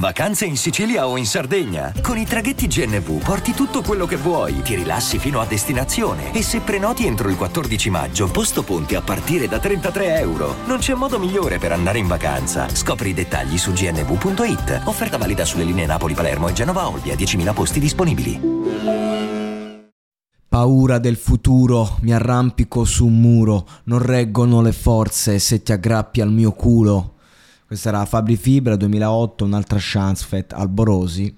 Vacanze in Sicilia o in Sardegna. Con i traghetti GNV porti tutto quello che vuoi, ti rilassi fino a destinazione e se prenoti entro il 14 maggio, posto ponti a partire da 33 euro. Non c'è modo migliore per andare in vacanza. Scopri i dettagli su gnv.it. Offerta valida sulle linee Napoli-Palermo e Genova-Olbia, 10.000 posti disponibili. Paura del futuro, mi arrampico su un muro, non reggono le forze se ti aggrappi al mio culo. Questa era Fabri Fibra 2008, un'altra chance fatta Alborosi.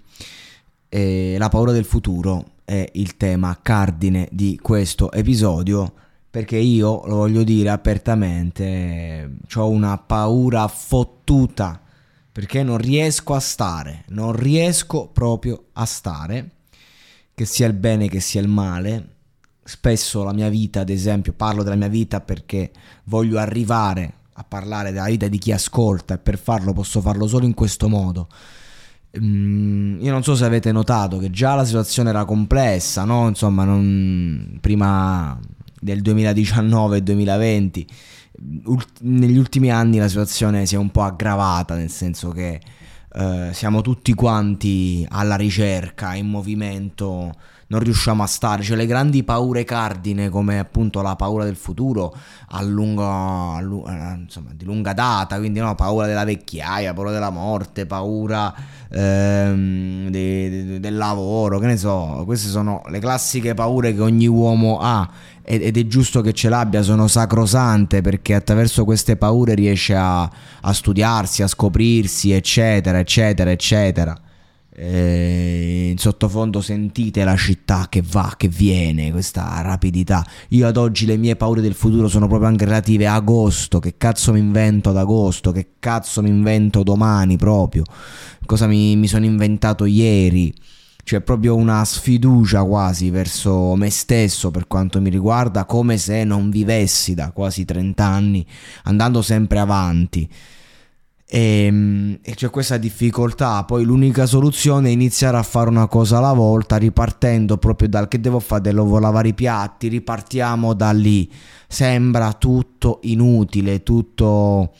E la paura del futuro è il tema cardine di questo episodio perché io, lo voglio dire apertamente, ho una paura fottuta perché non riesco a stare, non riesco proprio a stare, che sia il bene che sia il male. Spesso la mia vita, ad esempio, parlo della mia vita perché voglio arrivare a parlare della vita di chi ascolta e per farlo posso farlo solo in questo modo. Mm, io non so se avete notato che già la situazione era complessa, no? Insomma, non, prima del 2019-2020, ult- negli ultimi anni la situazione si è un po' aggravata, nel senso che eh, siamo tutti quanti alla ricerca, in movimento non riusciamo a stare, cioè le grandi paure cardine come appunto la paura del futuro a lungo, a lungo eh, insomma, di lunga data, quindi no, paura della vecchiaia, paura della morte, paura ehm, de, de, del lavoro, che ne so, queste sono le classiche paure che ogni uomo ha ed è giusto che ce l'abbia, sono sacrosante perché attraverso queste paure riesce a, a studiarsi, a scoprirsi, eccetera, eccetera, eccetera. Eh, in sottofondo sentite la città che va, che viene, questa rapidità. Io ad oggi le mie paure del futuro sono proprio anche relative a agosto. Che cazzo mi invento ad agosto? Che cazzo mi invento domani proprio? Cosa mi, mi sono inventato ieri? C'è proprio una sfiducia quasi verso me stesso per quanto mi riguarda, come se non vivessi da quasi 30 anni, andando sempre avanti. E, ehm, e, c'è questa difficoltà. Poi l'unica soluzione è iniziare a fare una cosa alla volta, ripartendo proprio dal che devo fare, devo lavare i piatti, ripartiamo da lì. Sembra tutto inutile, tutto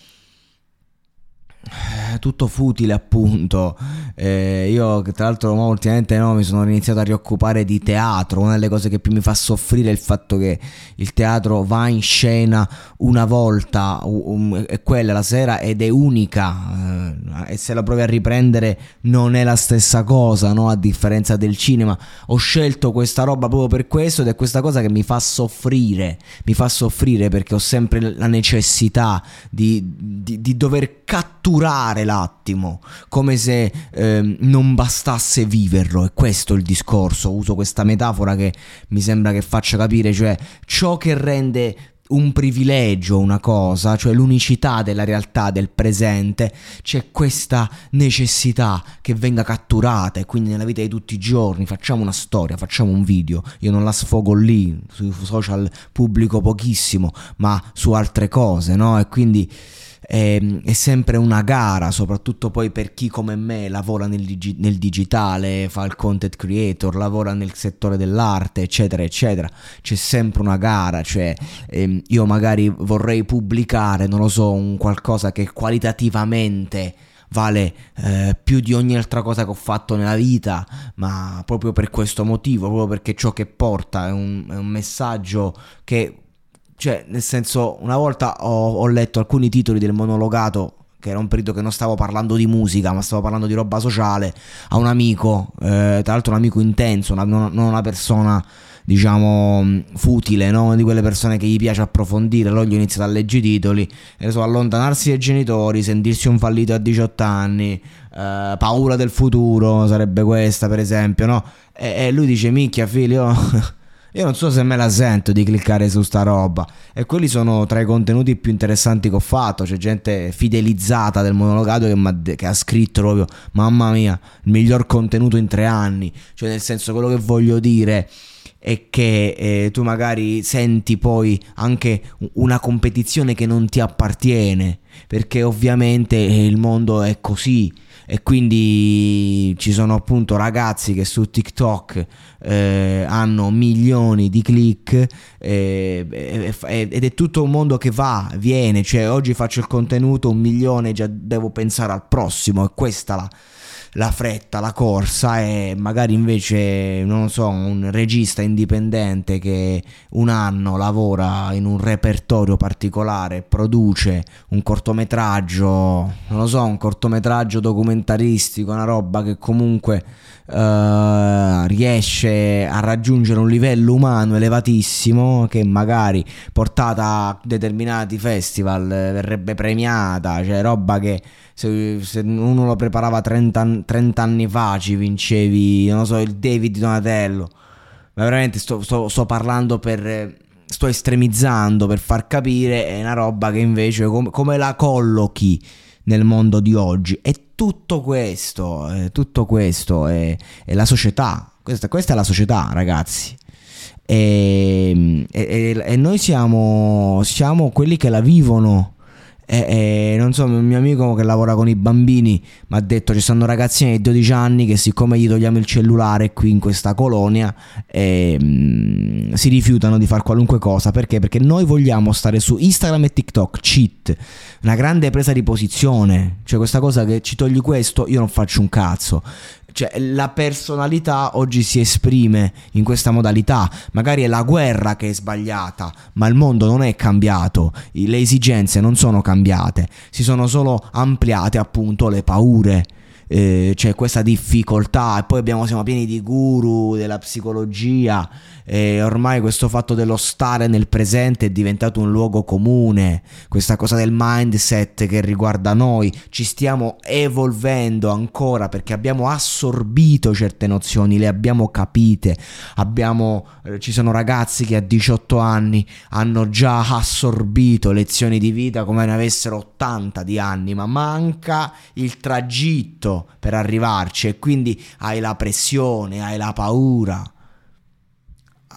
tutto futile appunto. Eh, io tra l'altro ultimamente no, mi sono iniziato a rioccupare di teatro. Una delle cose che più mi fa soffrire è il fatto che il teatro va in scena una volta um, è quella la sera ed è unica. Eh, e se la provi a riprendere non è la stessa cosa no? a differenza del cinema. Ho scelto questa roba proprio per questo ed è questa cosa che mi fa soffrire. Mi fa soffrire perché ho sempre la necessità di, di, di dover catturare catturare l'attimo, come se eh, non bastasse viverlo. E questo è il discorso. Uso questa metafora che mi sembra che faccia capire, cioè ciò che rende un privilegio, una cosa, cioè l'unicità della realtà, del presente, c'è questa necessità che venga catturata e quindi nella vita di tutti i giorni facciamo una storia, facciamo un video, io non la sfogo lì, sui social pubblico pochissimo, ma su altre cose, no? E quindi è, ehm, è, sempre una gara, soprattutto poi per chi come me lavora nel, digi- nel, digitale, fa il content creator, lavora nel settore dell'arte, eccetera, eccetera. C'è sempre una gara, cioè ehm, io magari vorrei pubblicare, non lo so, un qualcosa che qualitativamente vale eh, più di ogni altra cosa che ho fatto nella vita, ma proprio per questo motivo, proprio perché ciò che porta è un, è un messaggio che cioè, nel senso, una volta ho, ho letto alcuni titoli del monologato che era un periodo che non stavo parlando di musica, ma stavo parlando di roba sociale, a un amico, eh, tra l'altro un amico intenso, una, non una persona, diciamo, futile, no? di quelle persone che gli piace approfondire, allora gli ho iniziato a leggere i titoli, so, allontanarsi dai genitori, sentirsi un fallito a 18 anni, eh, paura del futuro, sarebbe questa per esempio, no? E, e lui dice, micchia figlio... Io non so se me la sento di cliccare su sta roba. E quelli sono tra i contenuti più interessanti che ho fatto. C'è gente fidelizzata del monologato che, che ha scritto proprio: Mamma mia, il miglior contenuto in tre anni. Cioè, nel senso, quello che voglio dire e che eh, tu magari senti poi anche una competizione che non ti appartiene, perché ovviamente il mondo è così. E quindi ci sono appunto ragazzi che su TikTok eh, hanno milioni di click eh, ed è tutto un mondo che va, viene, cioè oggi faccio il contenuto un milione, già devo pensare al prossimo e questa la la fretta, la corsa e magari invece, non so, un regista indipendente che un anno lavora in un repertorio particolare, produce un cortometraggio, non lo so, un cortometraggio documentaristico, una roba che comunque uh, riesce a raggiungere un livello umano elevatissimo che magari portata a determinati festival verrebbe premiata, cioè roba che se, se uno lo preparava 30, 30, anni fa ci vincevi, non so, il David Donatello. Ma veramente sto, sto, sto parlando per sto estremizzando per far capire è una roba che invece com- come la collochi nel mondo di oggi. E tutto questo tutto questo è, è la società. Questa, questa, è la società ragazzi. E, e, e noi siamo, siamo quelli che la vivono e, e, non so, un mio amico che lavora con i bambini mi ha detto ci sono ragazzini di 12 anni che siccome gli togliamo il cellulare qui in questa colonia eh, si rifiutano di fare qualunque cosa. Perché? Perché noi vogliamo stare su Instagram e TikTok, cheat, una grande presa di posizione. Cioè questa cosa che ci togli questo, io non faccio un cazzo. Cioè, la personalità oggi si esprime in questa modalità. Magari è la guerra che è sbagliata, ma il mondo non è cambiato, le esigenze non sono cambiate, si sono solo ampliate appunto le paure eh, c'è questa difficoltà e poi abbiamo, siamo pieni di guru della psicologia e ormai questo fatto dello stare nel presente è diventato un luogo comune, questa cosa del mindset che riguarda noi, ci stiamo evolvendo ancora perché abbiamo assorbito certe nozioni, le abbiamo capite, abbiamo, eh, ci sono ragazzi che a 18 anni hanno già assorbito lezioni di vita come ne avessero 80 di anni, ma manca il tragitto per arrivarci e quindi hai la pressione, hai la paura,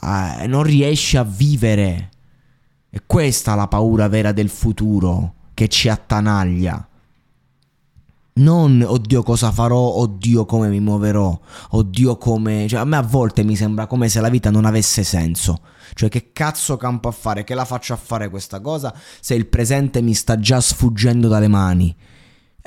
eh, non riesci a vivere. E questa è la paura vera del futuro che ci attanaglia. Non oddio cosa farò, oddio come mi muoverò, oddio come... Cioè a me a volte mi sembra come se la vita non avesse senso. Cioè che cazzo campo a fare, che la faccio a fare questa cosa se il presente mi sta già sfuggendo dalle mani.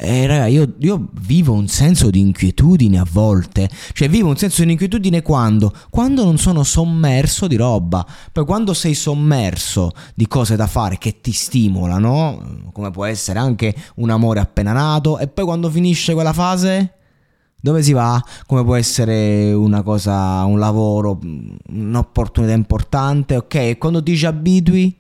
Eh, raga, io, io, vivo un senso di inquietudine a volte. Cioè, vivo un senso di inquietudine quando? Quando non sono sommerso di roba. Poi, quando sei sommerso di cose da fare che ti stimolano, come può essere anche un amore appena nato, e poi quando finisce quella fase. Dove si va? Come può essere una cosa, un lavoro, un'opportunità importante, ok? E quando ti ci abitui,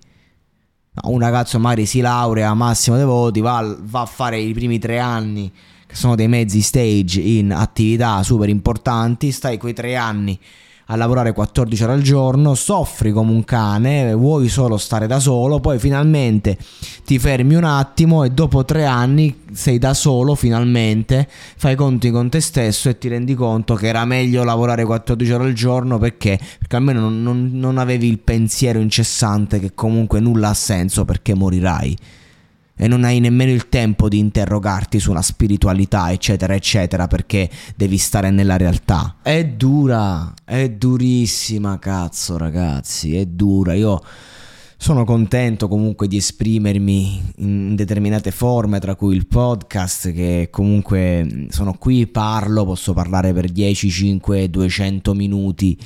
un ragazzo magari si laurea massimo dei voti, va, va, a fare i primi tre anni, che sono dei mezzi stage in attività super importanti, stai quei tre anni a lavorare 14 ore al giorno, soffri come un cane, vuoi solo stare da solo, poi finalmente ti fermi un attimo e dopo tre anni sei da solo finalmente, fai conti con te stesso e ti rendi conto che era meglio lavorare 14 ore al giorno perché, perché almeno non, non, non avevi il pensiero incessante che comunque nulla ha senso perché morirai e non hai nemmeno il tempo di interrogarti su una spiritualità, eccetera, eccetera, perché devi stare nella realtà. È dura, è durissima, cazzo, ragazzi, è dura. Io sono contento comunque di esprimermi in determinate forme, tra cui il podcast, che comunque sono qui, parlo, posso parlare per 10, 5, 200 minuti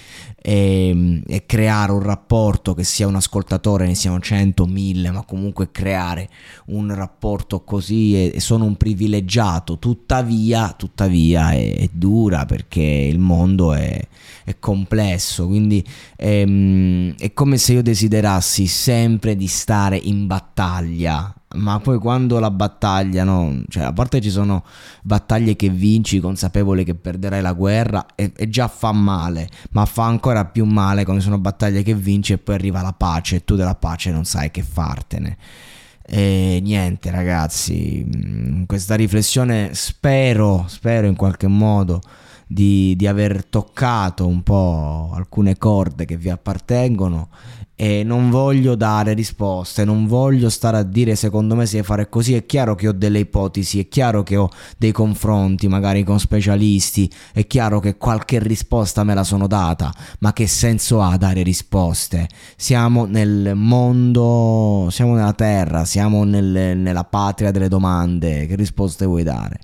e, e creare un rapporto che sia un ascoltatore, ne siano 100, 1000, ma comunque creare un rapporto così e, e sono un privilegiato, tuttavia, tuttavia è, è dura perché il mondo è, è complesso, quindi è, ehm, è come se io desiderassi sempre di stare in battaglia ma poi quando la battaglia, no? Cioè, a parte ci sono battaglie che vinci consapevole che perderai la guerra e, e, già fa male, ma fa ancora più male quando sono battaglie che vinci e poi arriva la pace e tu della pace non sai che fartene. E niente ragazzi, mm, questa riflessione spero, spero in qualche modo di, di aver toccato un po' alcune corde che vi appartengono e non voglio dare risposte, non voglio stare a dire secondo me si deve fare così, è chiaro che ho delle ipotesi, è chiaro che ho dei confronti magari con specialisti, è chiaro che qualche risposta me la sono data, ma che senso ha dare risposte? Siamo nel mondo, siamo nella terra, siamo nel, nella patria delle domande, che risposte vuoi dare?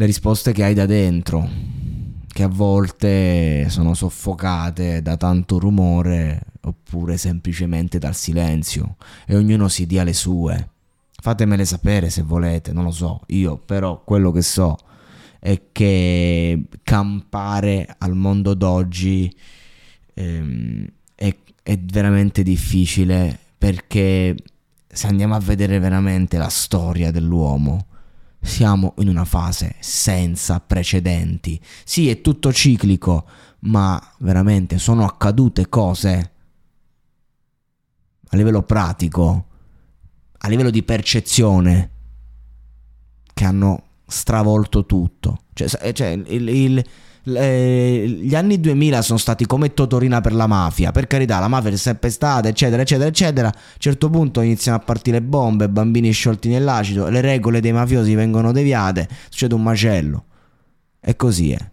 Le risposte che hai da dentro, che a volte sono soffocate da tanto rumore oppure semplicemente dal silenzio e ognuno si dia le sue. Fatemele sapere se volete, non lo so, io però quello che so è che campare al mondo d'oggi ehm, è, è veramente difficile perché se andiamo a vedere veramente la storia dell'uomo, siamo in una fase senza precedenti. Sì, è tutto ciclico, ma veramente sono accadute cose a livello pratico, a livello di percezione, che hanno stravolto tutto. Cioè, cioè il, il, le, gli anni 2000 sono stati come Totorina per la mafia. Per carità, la mafia è sempre stata, eccetera, eccetera, eccetera. A un certo punto iniziano a partire bombe, bambini sciolti nell'acido, le regole dei mafiosi vengono deviate, succede un macello. E così è.